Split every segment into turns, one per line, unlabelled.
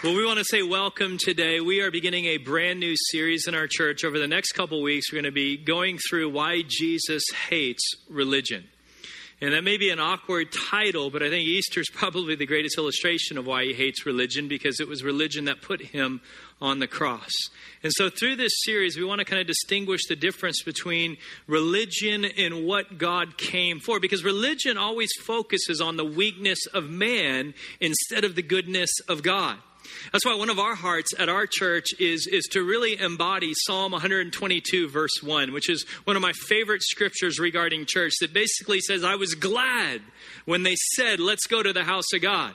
Well, we want to say welcome today. We are beginning a brand new series in our church. Over the next couple weeks, we're going to be going through why Jesus hates religion. And that may be an awkward title, but I think Easter is probably the greatest illustration of why he hates religion because it was religion that put him on the cross. And so, through this series, we want to kind of distinguish the difference between religion and what God came for. Because religion always focuses on the weakness of man instead of the goodness of God. That's why one of our hearts at our church is, is to really embody Psalm 122, verse 1, which is one of my favorite scriptures regarding church that basically says, I was glad when they said, Let's go to the house of God.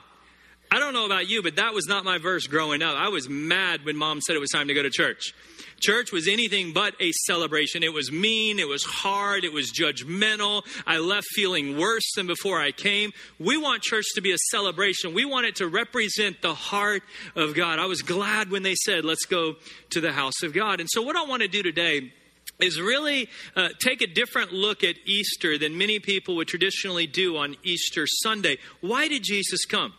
I don't know about you, but that was not my verse growing up. I was mad when mom said it was time to go to church. Church was anything but a celebration. It was mean, it was hard, it was judgmental. I left feeling worse than before I came. We want church to be a celebration. We want it to represent the heart of God. I was glad when they said, let's go to the house of God. And so, what I want to do today is really uh, take a different look at Easter than many people would traditionally do on Easter Sunday. Why did Jesus come?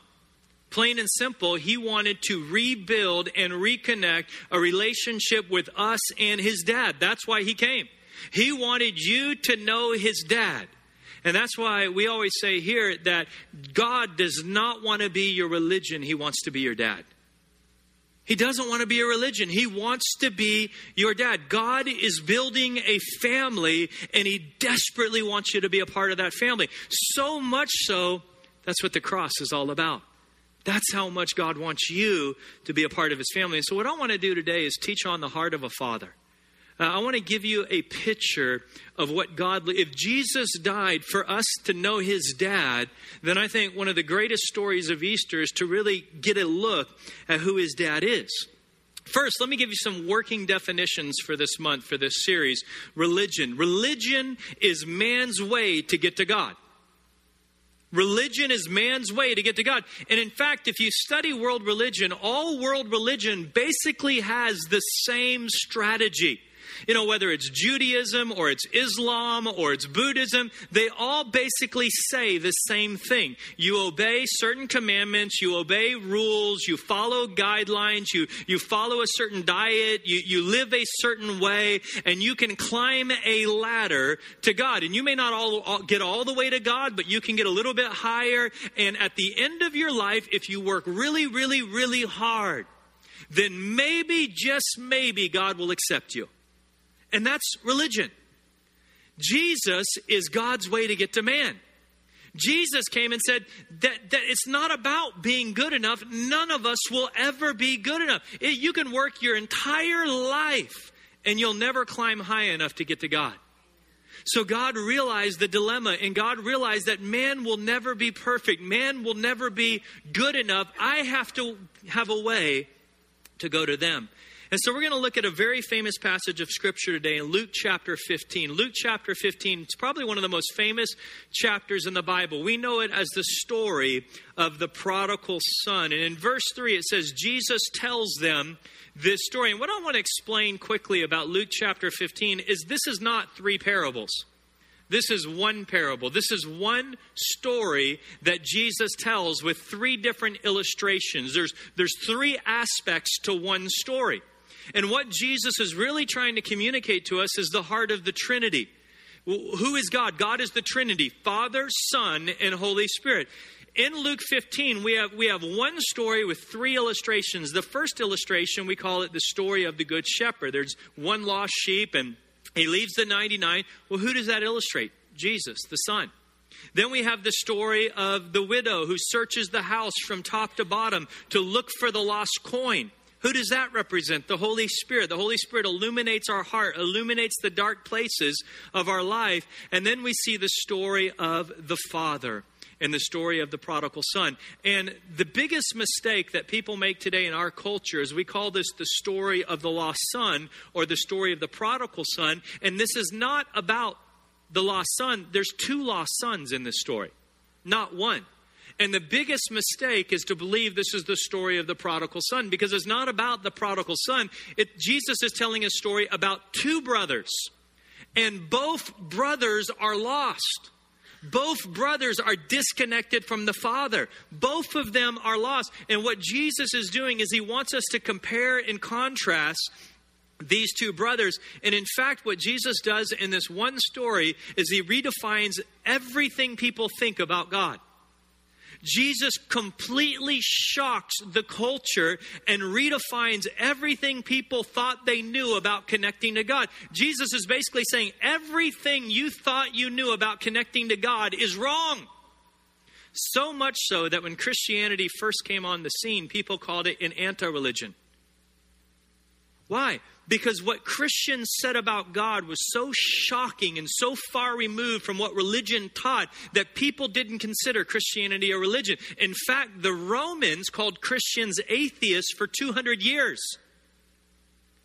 Plain and simple, he wanted to rebuild and reconnect a relationship with us and his dad. That's why he came. He wanted you to know his dad. And that's why we always say here that God does not want to be your religion, he wants to be your dad. He doesn't want to be a religion. He wants to be your dad. God is building a family and he desperately wants you to be a part of that family. So much so, that's what the cross is all about. That's how much God wants you to be a part of his family. And so, what I want to do today is teach on the heart of a father. Uh, I want to give you a picture of what God, if Jesus died for us to know his dad, then I think one of the greatest stories of Easter is to really get a look at who his dad is. First, let me give you some working definitions for this month, for this series. Religion. Religion is man's way to get to God. Religion is man's way to get to God. And in fact, if you study world religion, all world religion basically has the same strategy. You know, whether it's Judaism or it's Islam or it's Buddhism, they all basically say the same thing. You obey certain commandments, you obey rules, you follow guidelines, you, you follow a certain diet, you, you live a certain way, and you can climb a ladder to God. And you may not all, all get all the way to God, but you can get a little bit higher. And at the end of your life, if you work really, really, really hard, then maybe, just maybe, God will accept you. And that's religion. Jesus is God's way to get to man. Jesus came and said that, that it's not about being good enough. None of us will ever be good enough. It, you can work your entire life and you'll never climb high enough to get to God. So God realized the dilemma and God realized that man will never be perfect. Man will never be good enough. I have to have a way to go to them. And so we're going to look at a very famous passage of Scripture today in Luke chapter 15. Luke chapter 15, it's probably one of the most famous chapters in the Bible. We know it as the story of the prodigal son. And in verse 3, it says, Jesus tells them this story. And what I want to explain quickly about Luke chapter 15 is this is not three parables. This is one parable. This is one story that Jesus tells with three different illustrations. There's, there's three aspects to one story. And what Jesus is really trying to communicate to us is the heart of the Trinity. Who is God? God is the Trinity Father, Son, and Holy Spirit. In Luke 15, we have, we have one story with three illustrations. The first illustration, we call it the story of the Good Shepherd. There's one lost sheep, and he leaves the 99. Well, who does that illustrate? Jesus, the Son. Then we have the story of the widow who searches the house from top to bottom to look for the lost coin. Who does that represent? The Holy Spirit. The Holy Spirit illuminates our heart, illuminates the dark places of our life. And then we see the story of the Father and the story of the prodigal son. And the biggest mistake that people make today in our culture is we call this the story of the lost son or the story of the prodigal son. And this is not about the lost son. There's two lost sons in this story, not one. And the biggest mistake is to believe this is the story of the prodigal son because it's not about the prodigal son. It, Jesus is telling a story about two brothers, and both brothers are lost. Both brothers are disconnected from the Father. Both of them are lost. And what Jesus is doing is he wants us to compare and contrast these two brothers. And in fact, what Jesus does in this one story is he redefines everything people think about God. Jesus completely shocks the culture and redefines everything people thought they knew about connecting to God. Jesus is basically saying everything you thought you knew about connecting to God is wrong. So much so that when Christianity first came on the scene, people called it an anti religion. Why? Because what Christians said about God was so shocking and so far removed from what religion taught that people didn't consider Christianity a religion. In fact, the Romans called Christians atheists for 200 years.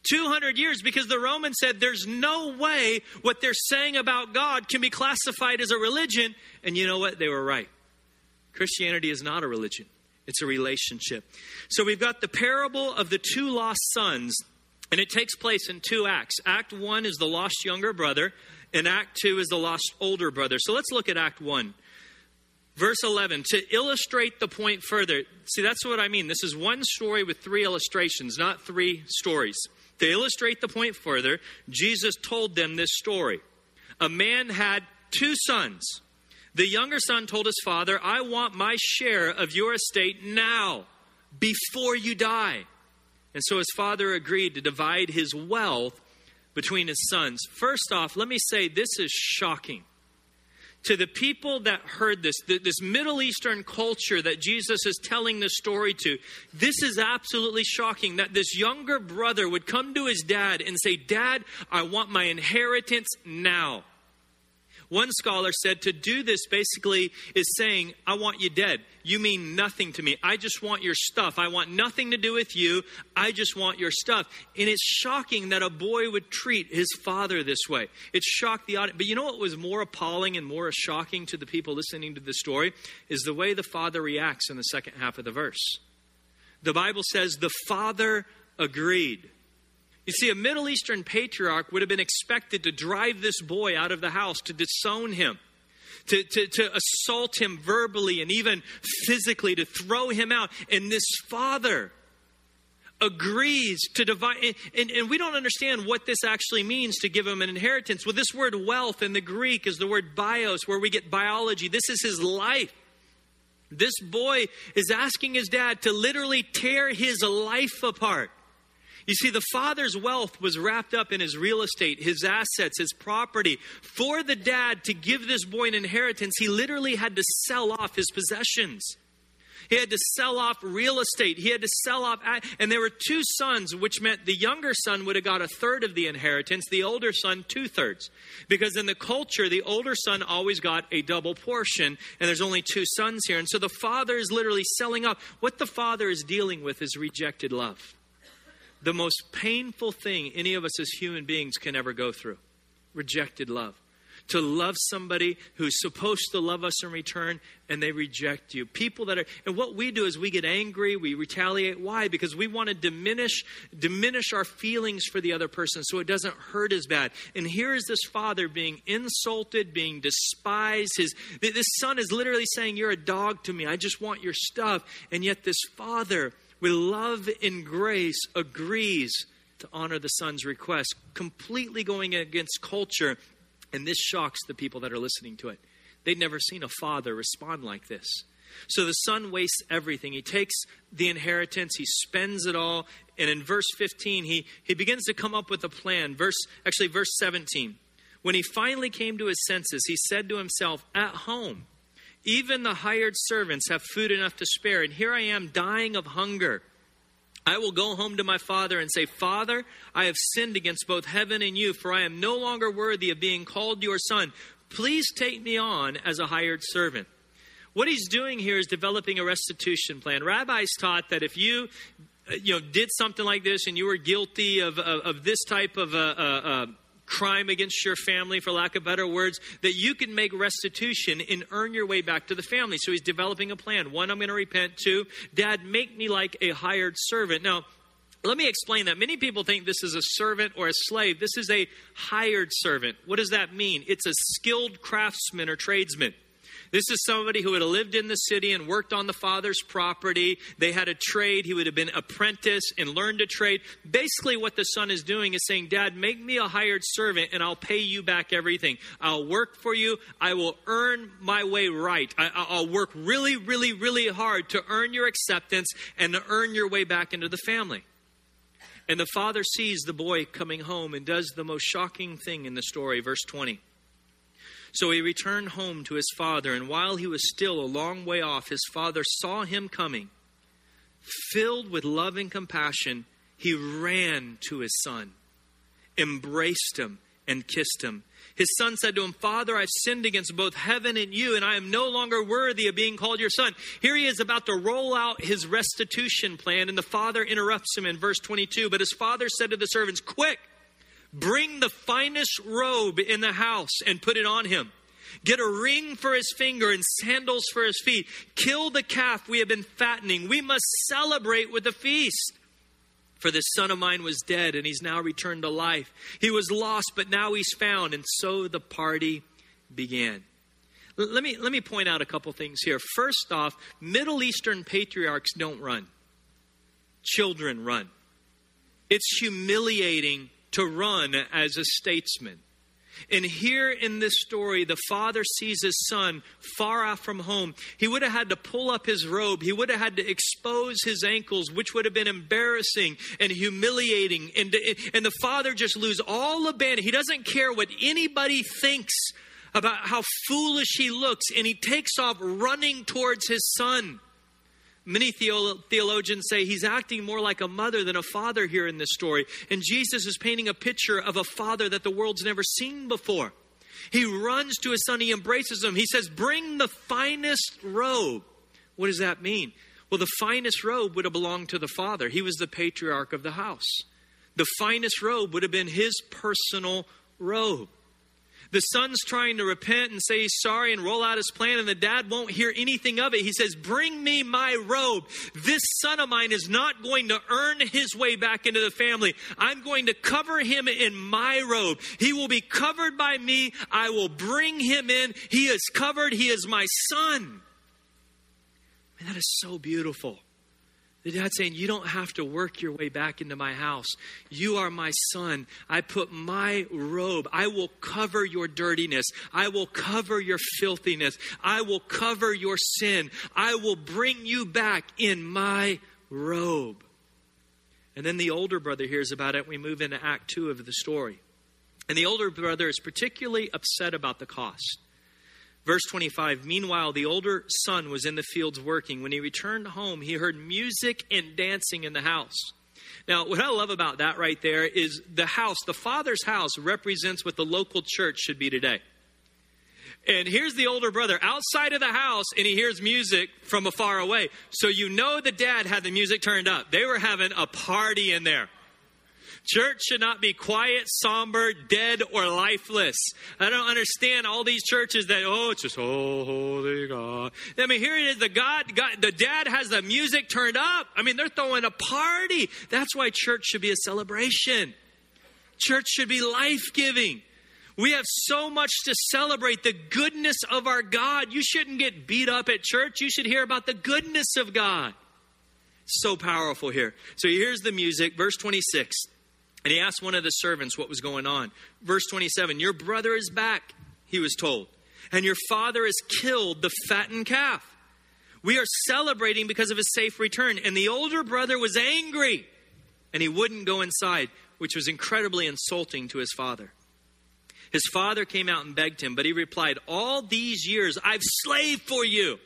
200 years because the Romans said there's no way what they're saying about God can be classified as a religion. And you know what? They were right. Christianity is not a religion, it's a relationship. So we've got the parable of the two lost sons and it takes place in two acts. Act one is the lost younger brother, and Act two is the lost older brother. So let's look at Act one. Verse 11, to illustrate the point further. See, that's what I mean. This is one story with three illustrations, not three stories. To illustrate the point further, Jesus told them this story. A man had two sons. The younger son told his father, I want my share of your estate now, before you die. And so his father agreed to divide his wealth between his sons. First off, let me say this is shocking. To the people that heard this, this Middle Eastern culture that Jesus is telling the story to, this is absolutely shocking that this younger brother would come to his dad and say, Dad, I want my inheritance now. One scholar said to do this basically is saying, I want you dead. You mean nothing to me. I just want your stuff. I want nothing to do with you. I just want your stuff. And it's shocking that a boy would treat his father this way. It shocked the audience. But you know what was more appalling and more shocking to the people listening to the story? Is the way the father reacts in the second half of the verse. The Bible says the father agreed. You see, a Middle Eastern patriarch would have been expected to drive this boy out of the house, to disown him, to, to, to assault him verbally and even physically, to throw him out. And this father agrees to divide. And, and, we don't understand what this actually means to give him an inheritance. Well, this word wealth in the Greek is the word bios, where we get biology. This is his life. This boy is asking his dad to literally tear his life apart you see, the father's wealth was wrapped up in his real estate, his assets, his property. For the dad to give this boy an inheritance, he literally had to sell off his possessions. He had to sell off real estate. He had to sell off, and there were two sons, which meant the younger son would have got a third of the inheritance, the older son, two thirds. Because in the culture, the older son always got a double portion, and there's only two sons here. And so the father is literally selling up. What the father is dealing with is rejected love the most painful thing any of us as human beings can ever go through rejected love. To love somebody who's supposed to love us in return and they reject you. People that are, and what we do is we get angry, we retaliate. Why? Because we want to diminish, diminish our feelings for the other person so it doesn't hurt as bad. And here is this father being insulted, being despised. His, this son is literally saying, You're a dog to me. I just want your stuff. And yet this father, with love and grace, agrees to honor the son's request, completely going against culture. And this shocks the people that are listening to it. They'd never seen a father respond like this. So the son wastes everything. He takes the inheritance, he spends it all. And in verse 15, he, he begins to come up with a plan. Verse actually verse 17. When he finally came to his senses, he said to himself, At home, even the hired servants have food enough to spare, and here I am dying of hunger. I will go home to my father and say, Father, I have sinned against both heaven and you, for I am no longer worthy of being called your son. Please take me on as a hired servant. What he's doing here is developing a restitution plan. Rabbis taught that if you uh, you know did something like this and you were guilty of, of, of this type of uh, uh, uh crime against your family, for lack of better words, that you can make restitution and earn your way back to the family. So he's developing a plan. One, I'm going to repent. Two, Dad, make me like a hired servant. Now, let me explain that. Many people think this is a servant or a slave. This is a hired servant. What does that mean? It's a skilled craftsman or tradesman. This is somebody who have lived in the city and worked on the father's property. They had a trade. He would have been apprentice and learned a trade. Basically, what the son is doing is saying, Dad, make me a hired servant and I'll pay you back everything. I'll work for you. I will earn my way right. I, will work really, really, really hard to earn your acceptance and to earn your way back into the family. And the father sees the boy coming home and does the most shocking thing in the story, verse 20. So he returned home to his father, and while he was still a long way off, his father saw him coming. Filled with love and compassion, he ran to his son, embraced him, and kissed him. His son said to him, Father, I've sinned against both heaven and you, and I am no longer worthy of being called your son. Here he is about to roll out his restitution plan, and the father interrupts him in verse 22. But his father said to the servants, Quick! Bring the finest robe in the house and put it on him. Get a ring for his finger and sandals for his feet. Kill the calf we have been fattening. We must celebrate with a feast. For this son of mine was dead and he's now returned to life. He was lost, but now he's found. And so the party began. Let me, let me point out a couple things here. First off, Middle Eastern patriarchs don't run, children run. It's humiliating to run as a statesman. And here in this story, the father sees his son far off from home. He would have had to pull up his robe. He would have had to expose his ankles, which would have been embarrassing and humiliating. And, and the father just lose all abandon. He doesn't care what anybody thinks about how foolish he looks. And he takes off running towards his son. Many theologians say he's acting more like a mother than a father here in this story. And Jesus is painting a picture of a father that the world's never seen before. He runs to his son, he embraces him. He says, Bring the finest robe. What does that mean? Well, the finest robe would have belonged to the father. He was the patriarch of the house. The finest robe would have been his personal robe. The son's trying to repent and say he's sorry and roll out his plan, and the dad won't hear anything of it. He says, Bring me my robe. This son of mine is not going to earn his way back into the family. I'm going to cover him in my robe. He will be covered by me. I will bring him in. He is covered. He is my son. And that is so beautiful. The dad saying, You don't have to work your way back into my house. You are my son. I put my robe. I will cover your dirtiness. I will cover your filthiness. I will cover your sin. I will bring you back in my robe. And then the older brother hears about it. We move into Act 2 of the story. And the older brother is particularly upset about the cost. Verse 25 Meanwhile, the older son was in the fields working. When he returned home, he heard music and dancing in the house. Now, what I love about that right there is the house, the father's house, represents what the local church should be today. And here's the older brother outside of the house, and he hears music from afar away. So you know the dad had the music turned up. They were having a party in there. Church should not be quiet, somber, dead, or lifeless. I don't understand all these churches that, oh, it's just, oh, holy God. I mean, here it is. The God, God, the dad has the music turned up. I mean, they're throwing a party. That's why church should be a celebration. Church should be life giving. We have so much to celebrate the goodness of our God. You shouldn't get beat up at church. You should hear about the goodness of God. So powerful here. So here's the music, verse 26. And he asked one of the servants what was going on. Verse 27 Your brother is back, he was told, and your father has killed the fattened calf. We are celebrating because of his safe return. And the older brother was angry, and he wouldn't go inside, which was incredibly insulting to his father. His father came out and begged him, but he replied, All these years I've slaved for you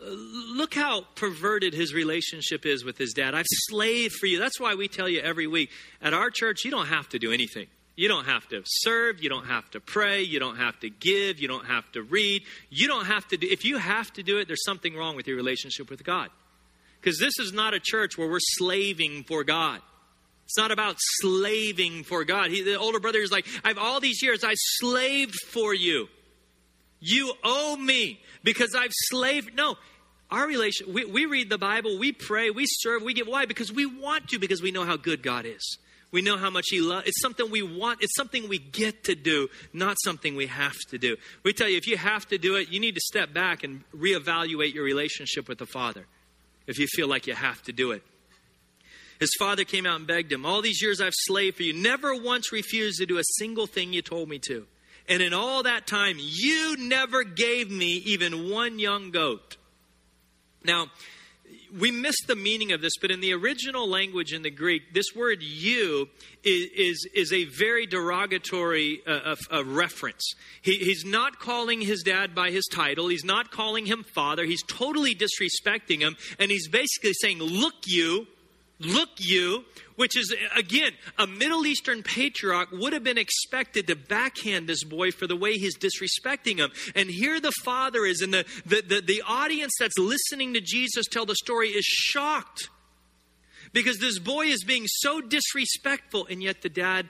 look how perverted his relationship is with his dad. I've slaved for you. That's why we tell you every week at our church, you don't have to do anything. You don't have to serve. You don't have to pray. You don't have to give. You don't have to read. You don't have to do, if you have to do it, there's something wrong with your relationship with God. Because this is not a church where we're slaving for God. It's not about slaving for God. He, the older brother is like, I've all these years, I slaved for you. You owe me because I've slaved. No, our relation, we, we read the Bible, we pray, we serve, we give. Why? Because we want to, because we know how good God is. We know how much He loves. It's something we want. It's something we get to do, not something we have to do. We tell you, if you have to do it, you need to step back and reevaluate your relationship with the Father. If you feel like you have to do it. His father came out and begged him, All these years I've slaved for you, never once refused to do a single thing you told me to. And in all that time, you never gave me even one young goat. Now, we miss the meaning of this, but in the original language in the Greek, this word you is, is, is a very derogatory uh, reference. He, he's not calling his dad by his title, he's not calling him father, he's totally disrespecting him, and he's basically saying, Look, you, look, you, which is, again, a Middle Eastern patriarch would have been expected to backhand this boy for the way he's disrespecting him. And here the father is, and the, the, the, the audience that's listening to Jesus tell the story is shocked because this boy is being so disrespectful, and yet the dad,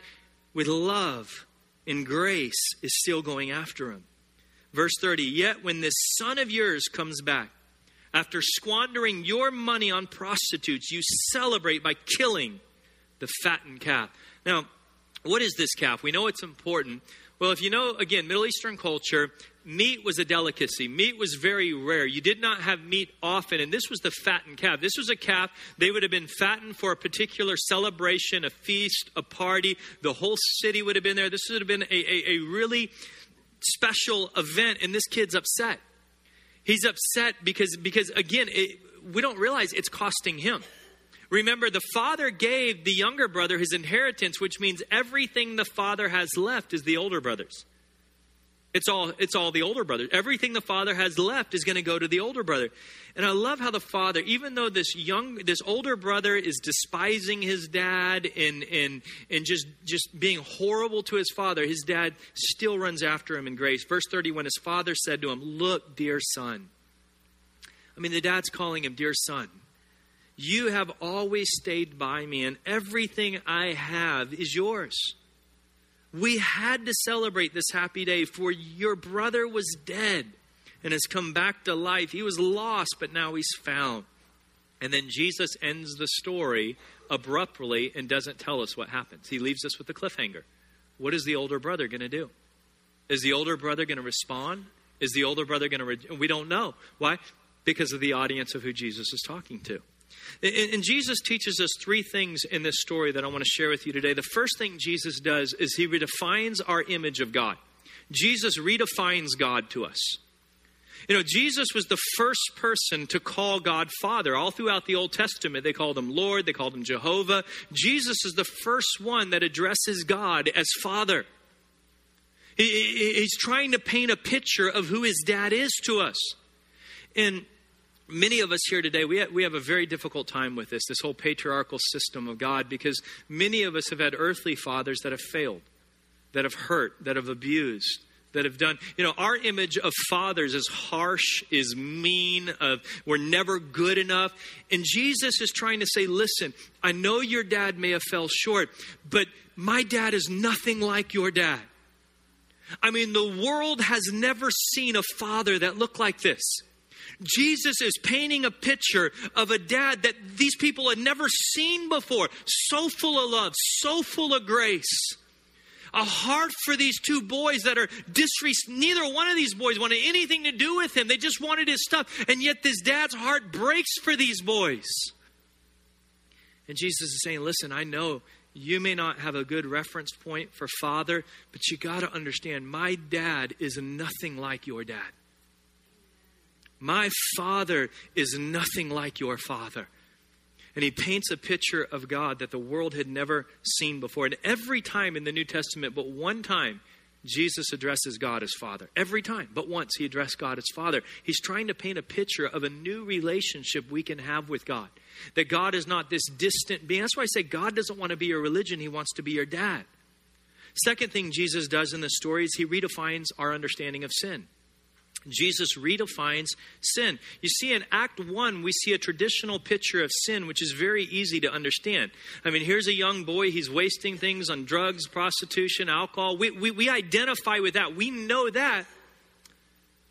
with love and grace, is still going after him. Verse 30 Yet when this son of yours comes back, after squandering your money on prostitutes, you celebrate by killing the fattened calf. Now, what is this calf? We know it's important. Well, if you know, again, Middle Eastern culture, meat was a delicacy. Meat was very rare. You did not have meat often, and this was the fattened calf. This was a calf, they would have been fattened for a particular celebration, a feast, a party. The whole city would have been there. This would have been a, a, a really special event, and this kid's upset. He's upset because, because again, it, we don't realize it's costing him. Remember, the father gave the younger brother his inheritance, which means everything the father has left is the older brother's. It's all, it's all the older brother. Everything the father has left is going to go to the older brother. And I love how the father, even though this young, this older brother is despising his dad and, and, and just, just being horrible to his father, his dad still runs after him in grace. Verse 30, when his father said to him, Look, dear son. I mean, the dad's calling him, Dear son. You have always stayed by me, and everything I have is yours. We had to celebrate this happy day, for your brother was dead and has come back to life. He was lost, but now he's found. And then Jesus ends the story abruptly and doesn't tell us what happens. He leaves us with a cliffhanger. What is the older brother going to do? Is the older brother going to respond? Is the older brother going to? Re- we don't know. Why? Because of the audience of who Jesus is talking to. And, Jesus teaches us three things in this story that I want to share with you today. The first thing Jesus does is he redefines our image of God. Jesus redefines God to us. You know, Jesus was the first person to call God Father. All throughout the Old Testament, they called him Lord, they called him Jehovah. Jesus is the first one that addresses God as Father. he's trying to paint a picture of who his dad is to us. And many of us here today, we have, we have a very difficult time with this, this whole patriarchal system of God, because many of us have had earthly fathers that have failed, that have hurt, that have abused. That have done, you know, our image of fathers is harsh, is mean, of we're never good enough. And Jesus is trying to say, listen, I know your dad may have fell short, but my dad is nothing like your dad. I mean, the world has never seen a father that looked like this. Jesus is painting a picture of a dad that these people had never seen before. So full of love, so full of grace. A heart for these two boys that are disres. Neither one of these boys wanted anything to do with him. They just wanted his stuff. And yet, this dad's heart breaks for these boys. And Jesus is saying, Listen, I know you may not have a good reference point for father, but you got to understand my dad is nothing like your dad. My father is nothing like your father. And he paints a picture of God that the world had never seen before. And every time in the New Testament, but one time, Jesus addresses God as Father. Every time, but once, he addressed God as Father. He's trying to paint a picture of a new relationship we can have with God. That God is not this distant being. That's why I say God doesn't want to be your religion, he wants to be your dad. Second thing Jesus does in the story is he redefines our understanding of sin. Jesus redefines sin. You see, in Act 1, we see a traditional picture of sin, which is very easy to understand. I mean, here's a young boy, he's wasting things on drugs, prostitution, alcohol. We, we, we identify with that, we know that.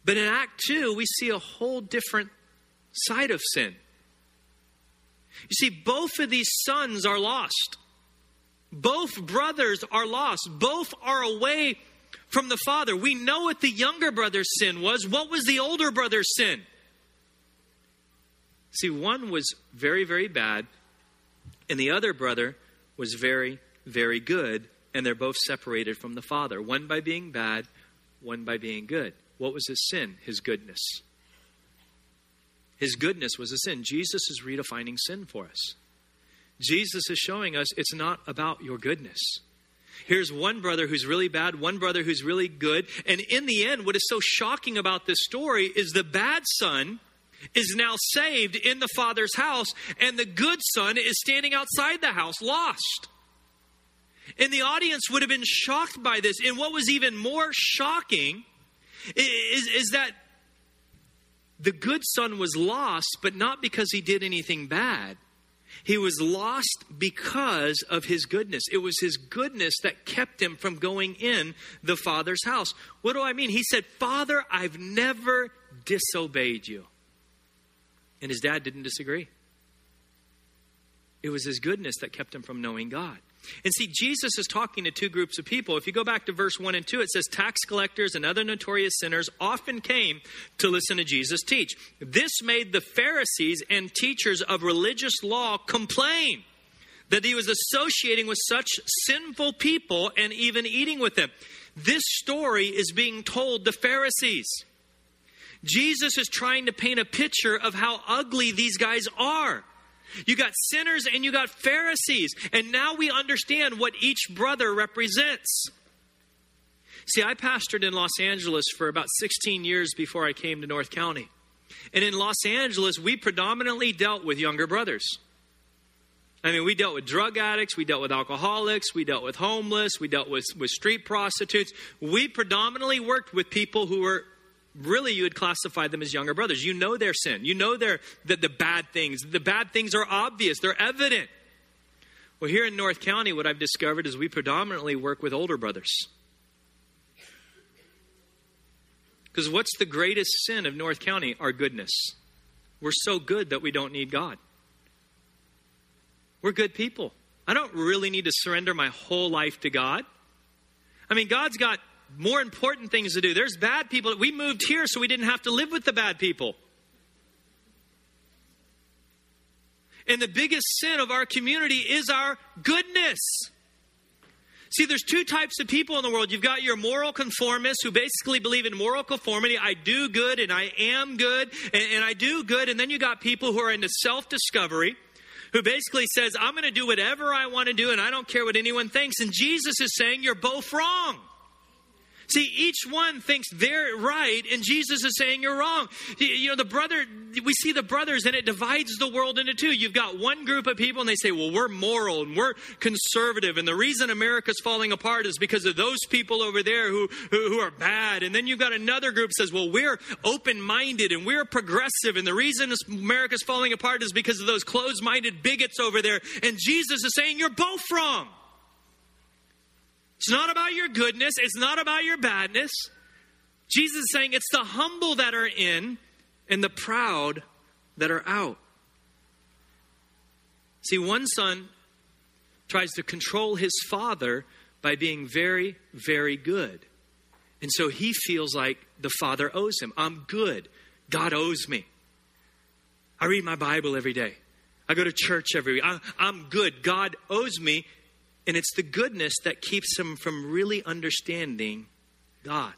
But in Act 2, we see a whole different side of sin. You see, both of these sons are lost. Both brothers are lost. Both are away from the father. We know what the younger brother's sin was. What was the older brother's sin? See, one was very, very bad, and the other brother was very, very good, and they're both separated from the father. One by being bad, one by being good. What was his sin? His goodness. His goodness was a sin. Jesus is redefining sin for us. Jesus is showing us it's not about your goodness. Here's one brother who's really bad, one brother who's really good. And in the end, what is so shocking about this story is the bad son is now saved in the father's house, and the good son is standing outside the house, lost. And the audience would have been shocked by this. And what was even more shocking is, is that the good son was lost, but not because he did anything bad. He was lost because of his goodness. It was his goodness that kept him from going in the Father's house. What do I mean? He said, Father, I've never disobeyed you. And his dad didn't disagree. It was his goodness that kept him from knowing God. And see, Jesus is talking to two groups of people. If you go back to verse 1 and 2, it says tax collectors and other notorious sinners often came to listen to Jesus teach. This made the Pharisees and teachers of religious law complain that he was associating with such sinful people and even eating with them. This story is being told to Pharisees. Jesus is trying to paint a picture of how ugly these guys are. You got sinners and you got Pharisees. And now we understand what each brother represents. See, I pastored in Los Angeles for about 16 years before I came to North County. And in Los Angeles, we predominantly dealt with younger brothers. I mean, we dealt with drug addicts, we dealt with alcoholics, we dealt with homeless, we dealt with, with street prostitutes. We predominantly worked with people who were really you would classify them as younger brothers. You know their sin. You know their the, the bad things. The bad things are obvious. They're evident. Well, here in North County, what I've discovered is we predominantly work with older brothers. Because what's the greatest sin of North County? Our goodness. We're so good that we don't need God. We're good people. I don't really need to surrender my whole life to God. I mean, God's got more important things to do. There's bad people. We moved here so we didn't have to live with the bad people. And the biggest sin of our community is our goodness. See, there's two types of people in the world. You've got your moral conformists who basically believe in moral conformity. I do good and I am good and, and I do good. And then you got people who are into self discovery who basically says, I'm going to do whatever I want to do and I don't care what anyone thinks. And Jesus is saying, You're both wrong. See, each one thinks they're right, and Jesus is saying you're wrong. You know, the brother, we see the brothers, and it divides the world into two. You've got one group of people, and they say, well, we're moral and we're conservative, and the reason America's falling apart is because of those people over there who, who, who are bad. And then you've got another group says, well, we're open minded and we're progressive, and the reason America's falling apart is because of those closed minded bigots over there. And Jesus is saying, you're both wrong. It's not about your goodness, it's not about your badness. Jesus is saying it's the humble that are in and the proud that are out. See, one son tries to control his father by being very, very good. And so he feels like the father owes him. I'm good. God owes me. I read my Bible every day. I go to church every week. I'm good. God owes me. And it's the goodness that keeps him from really understanding God.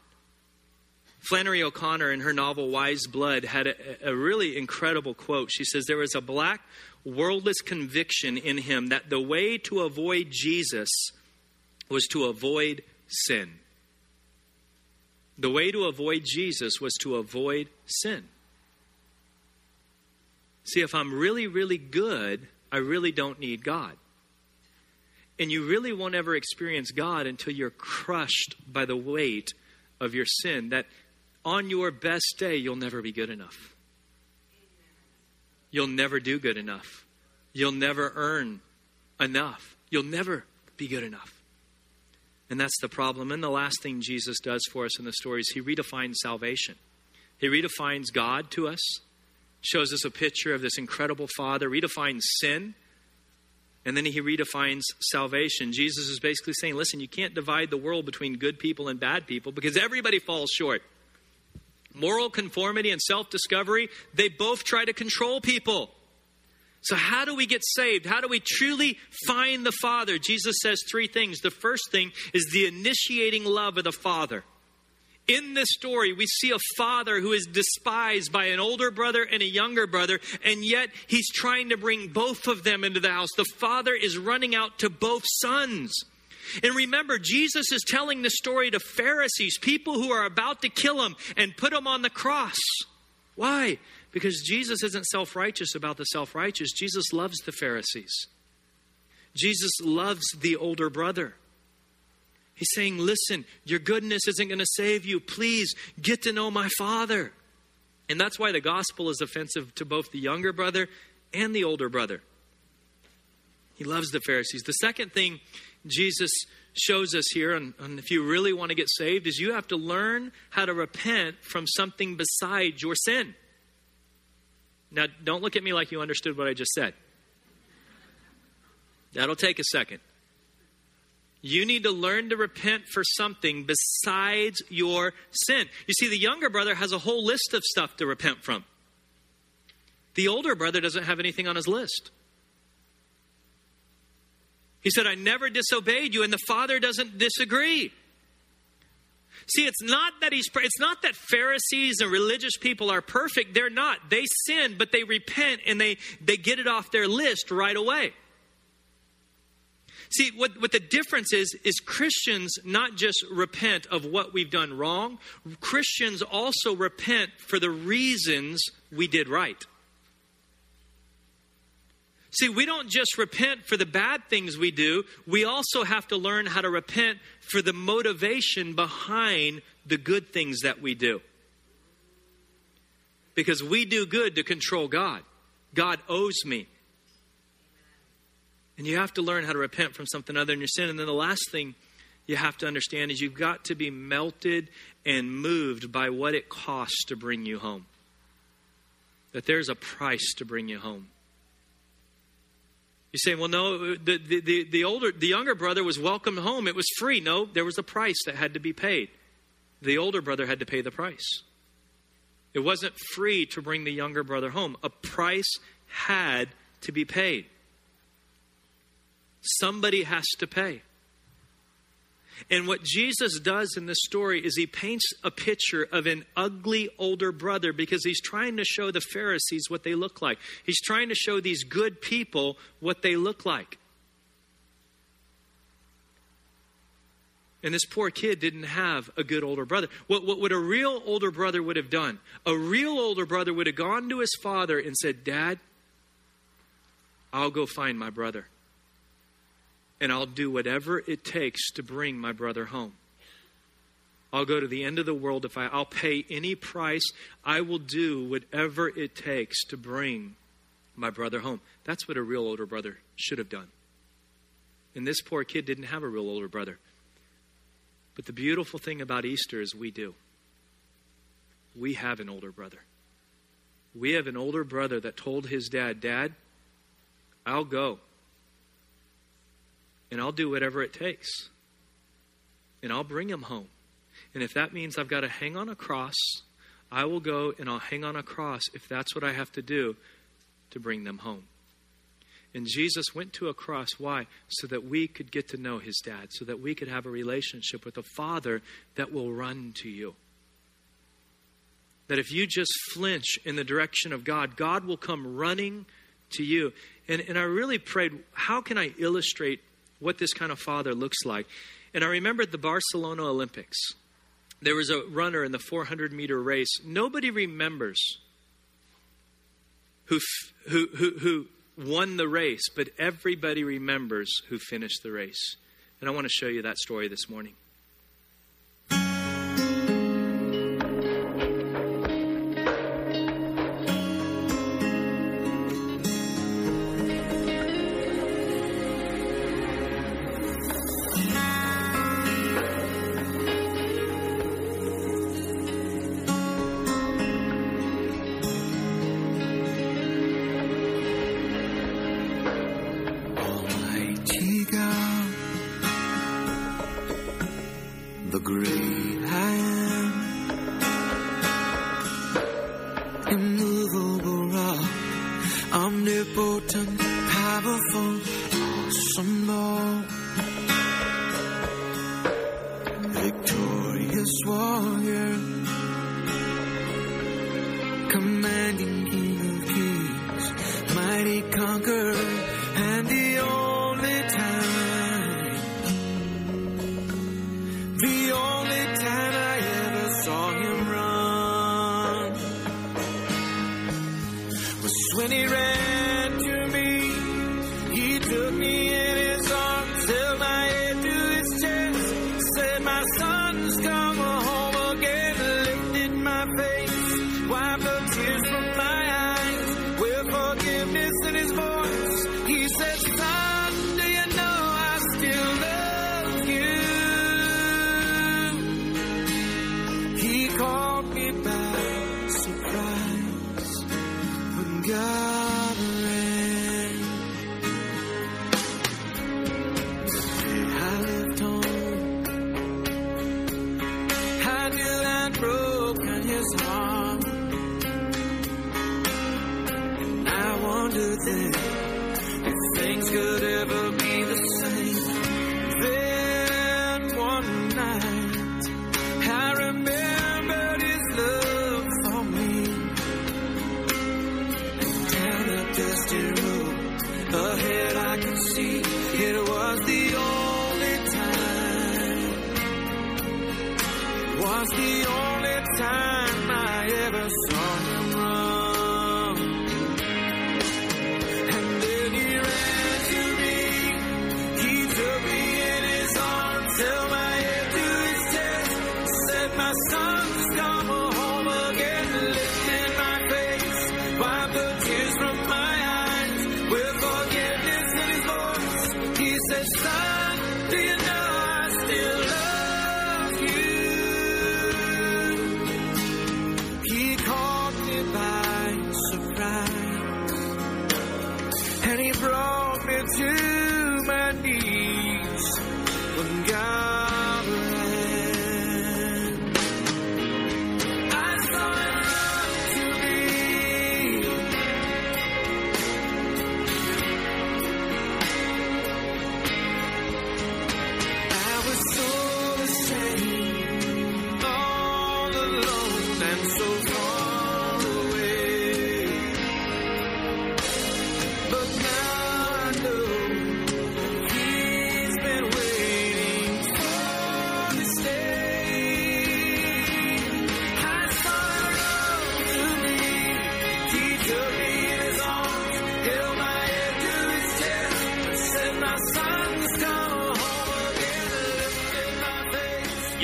Flannery O'Connor, in her novel Wise Blood, had a, a, really incredible quote. She says, There was a black, worldless conviction in him that the way to avoid Jesus was to avoid sin. The way to avoid Jesus was to avoid sin. See, if I'm really, really good, I really don't need God. And you really won't ever experience God until you're crushed by the weight of your sin. That on your best day, you'll never be good enough. You'll never do good enough. You'll never earn enough. You'll never be good enough. And that's the problem. And the last thing Jesus does for us in the story is he redefines salvation. He redefines God to us, shows us a picture of this incredible Father, redefines sin And then he redefines salvation. Jesus is basically saying, listen, you can't divide the world between good people and bad people because everybody falls short. Moral conformity and self discovery, they both try to control people. So, how do we get saved? How do we truly find the Father? Jesus says three things. The first thing is the initiating love of the Father. In this story, we see a father who is despised by an older brother and a younger brother, and yet he's trying to bring both of them into the house. The father is running out to both sons. And remember, Jesus is telling the story to Pharisees, people who are about to kill him and put him on the cross. Why? Because Jesus isn't self righteous about the self righteous. Jesus loves the Pharisees, Jesus loves the older brother. He's saying, Listen, your goodness isn't going to save you. Please get to know my Father. And that's why the gospel is offensive to both the younger brother and the older brother. He loves the Pharisees. The second thing Jesus shows us here, and, and, if you really want to get saved, is you have to learn how to repent from something besides your sin. Now, don't look at me like you understood what I just said. That'll take a second. You need to learn to repent for something besides your sin. You see, the younger brother has a whole list of stuff to repent from. The older brother doesn't have anything on his list. He said, I never disobeyed you, and the father doesn't disagree. See, it's not that he's it's not that Pharisees and religious people are perfect. They're not. They sin, but they repent and they they get it off their list right away. See, what, what the difference is, is Christians not just repent of what we've done wrong, Christians also repent for the reasons we did right. See, we don't just repent for the bad things we do, we also have to learn how to repent for the motivation behind the good things that we do. Because we do good to control God. God owes me. And you have to learn how to repent from something other than your sin. And then the last thing you have to understand is you've got to be melted and moved by what it costs to bring you home. That there's a price to bring you home. You say, well, no, the, the, the, the, older, the younger brother was welcomed home. It was free. No, there was a price that had to be paid. The older brother had to pay the price. It wasn't free to bring the younger brother home. A price had to be paid. Somebody has to pay. And what Jesus does in this story is he paints a picture of an ugly older brother because he's trying to show the Pharisees what they look like. He's trying to show these good people what they look like. And this poor kid didn't have a good older brother. What, what, what a real older brother would have done, a real older brother would have gone to his father and said, Dad, I'll go find my brother and I'll do whatever it takes to bring my brother home. I'll go to the end of the world if I, I'll pay any price. I will do whatever it takes to bring my brother home. That's what a real older brother should have done. And this poor kid didn't have a real older brother. But the beautiful thing about Easter is we do. We have an older brother. We have an older brother that told his dad, Dad, I'll go and I'll do whatever it takes. And I'll bring him home. And if that means I've got to hang on a cross, I will go and I'll hang on a cross if that's what I have to do to bring them home. And Jesus went to a cross. Why? So that we could get to know his dad, so that we could have a relationship with a father that will run to you. That if you just flinch in the direction of God, God will come running to you. And, and I really prayed, how can I illustrate what this kind of father looks like. And I remember the Barcelona Olympics. There was a runner in the 400 meter race. Nobody remembers who, who, who, who won the race, but everybody remembers who finished the race. And I want to show you that story this morning.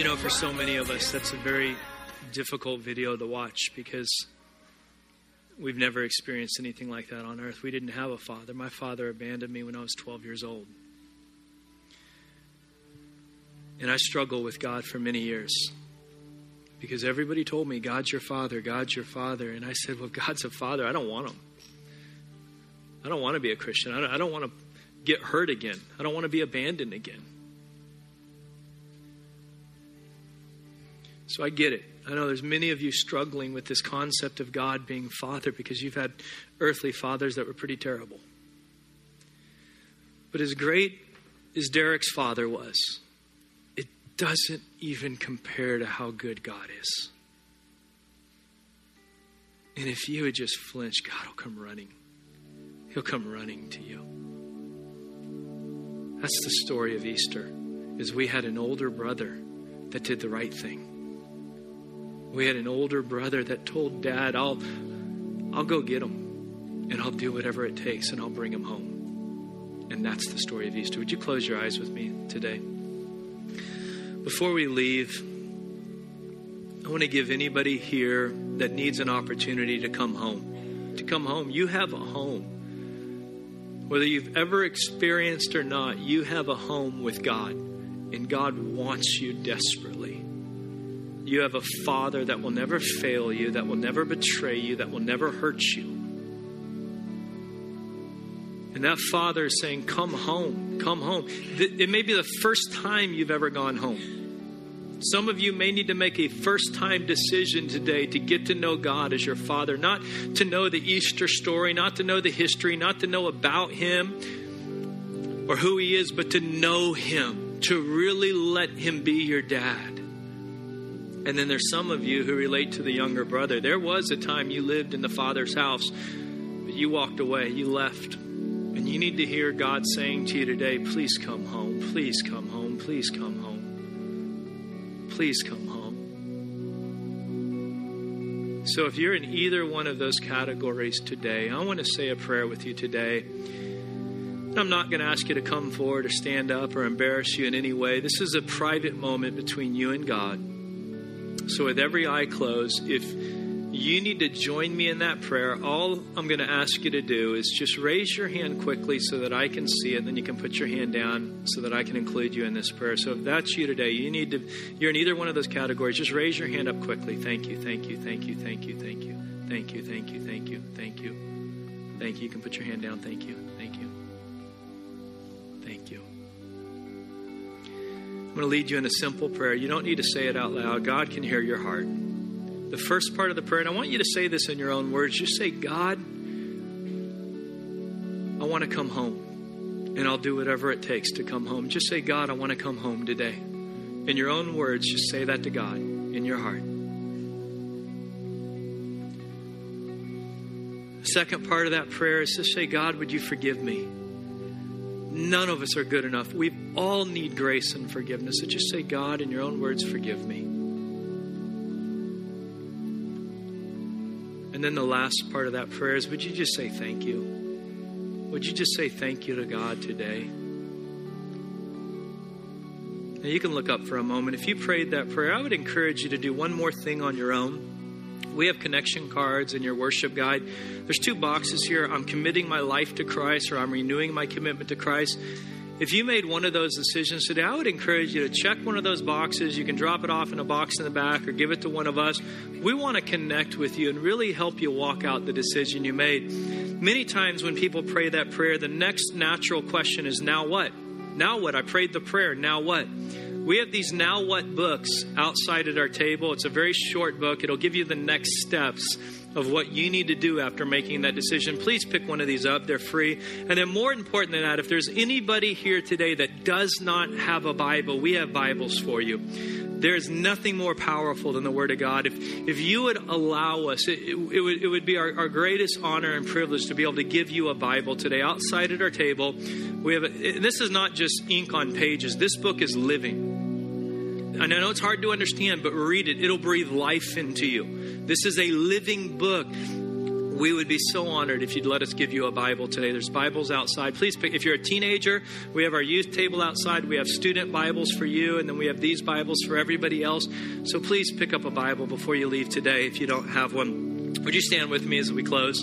You know, for so
many of us, that's a very difficult video to watch because we've never experienced anything like that on earth. We didn't have a father. My father abandoned me when I was 12 years old. And I struggled with God for many years because everybody told me, God's your father, God's your father. And I said, Well, God's a father, I don't want him. I don't want to be a Christian. I don't, I don't want to get hurt again. I don't want to be abandoned again. So I get it. I know there's many of you struggling with this concept of God being father because you've had earthly fathers that were pretty terrible. But as great as Derek's father was, it doesn't even compare to how good God is. And if you would just flinch, God will come running. He'll come running to you. That's the story of Easter. Is we had an older brother that did the right thing. We had an older brother that told dad, "I'll I'll go get him and I'll do whatever it takes and I'll bring him home." And that's the story of Easter. Would you close your eyes with me today? Before we leave, I want to give anybody here that needs an opportunity to come home. To come home. You have a home. Whether you've ever experienced or not, you have a home with God. And God wants you desperately. You have a father that will never fail you, that will never betray you, that will never hurt you. And that father is saying, Come home, come home. It may be the first time you've ever gone home. Some of you may need to make a first time decision today to get to know God as your Father, not to know the Easter story, not to know the history, not to know about Him or who He is, but to know Him, to really let Him be your dad. And then there's some of you who relate to the younger brother. There was a time you lived in the Father's house, but you walked away, you left. And you need to hear God saying to you today, please come home, please come home, please come home, please come home. So if you're in either one of those categories today, I want to say a prayer with you today. I'm not going to ask you to come forward or stand up or embarrass you in any way. This is a private moment between you and God. So, with every eye closed, if you need to join me in that prayer, all I'm going to ask you to do is just raise your hand quickly so that I can see it. Then you can put your hand down so that I can include you in this prayer. So, if that's you today, you need to, you're in either one of those categories, just raise your hand up quickly. Thank you, thank you, thank you, thank you, thank you, thank you, thank you, thank you, thank you, thank you. You can put your hand down. Thank you, thank you, thank you. I'm going to lead you in a simple prayer. You don't need to say it out loud. God can hear your heart. The first part of the prayer, and I want you to say this in your own words. Just say, God, I want to come home, and I'll do whatever it takes to come home. Just say, God, I want to come home today. In your own words, just say that to God in your heart. The second part of that prayer is to say, God, would you forgive me? None of us are good enough. We all need grace and forgiveness. So just say, God, in your own words, forgive me. And then the last part of that prayer is, would you just say thank you? Would you just say thank you to God today? Now you can look up for a moment. If you prayed that prayer, I would encourage you to do one more thing on your own. We have connection cards in your worship guide. There's two boxes here. I'm committing my life to Christ or I'm renewing my commitment to Christ. If you made one of those decisions today, I would encourage you to check one of those boxes. You can drop it off in a box in the back or give it to one of us. We want to connect with you and really help you walk out the decision you made. Many times when people pray that prayer, the next natural question is, Now what? Now what? I prayed the prayer. Now what? We have these Now What books outside at our table. It's a very short book. It'll give you the next steps of what you need to do after making that decision. Please pick one of these up. They're free. And then, more important than that, if there's anybody here today that does not have a Bible, we have Bibles for you. There's nothing more powerful than the Word of God. If, if you would allow us, it, it, it would, it would be our, our greatest honor and privilege to be able to give you a Bible today. Outside at our table, we have a, this is not just ink on pages, this book is living. And I know it's hard to understand, but read it. It'll breathe life into you. This is a living book. We would be so honored if you'd let us give you a Bible today. There's Bibles outside. Please pick, if you're a teenager, we have our youth table outside. We have student Bibles for you, and then we have these Bibles for everybody else. So please pick up a Bible before you leave today if you don't have one. Would you stand with me as we close?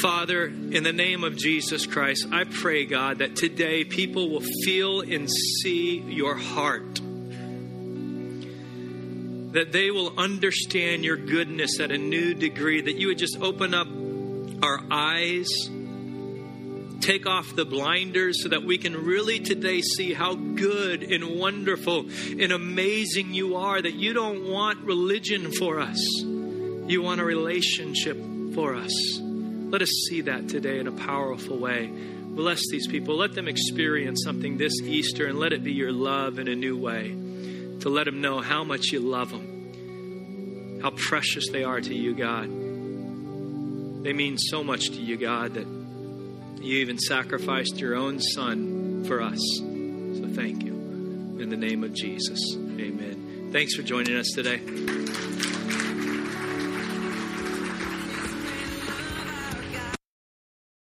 Father, in the name of Jesus Christ, I pray, God, that today people will feel and see your heart that they will understand your goodness at a new degree, that you would just open up our eyes, take off the blinders so that we can really today see how good and wonderful and amazing you are, that you don't want religion for us, you want a relationship for us. Let us see that today in a powerful way. Bless these people. Let them experience something this Easter and let it be your love in a new way to let them know how much you love them, how precious they are to you, God. They mean so much to you, God, that you even sacrificed your own Son for us. So thank you. In the name of Jesus, amen. Thanks for joining us today.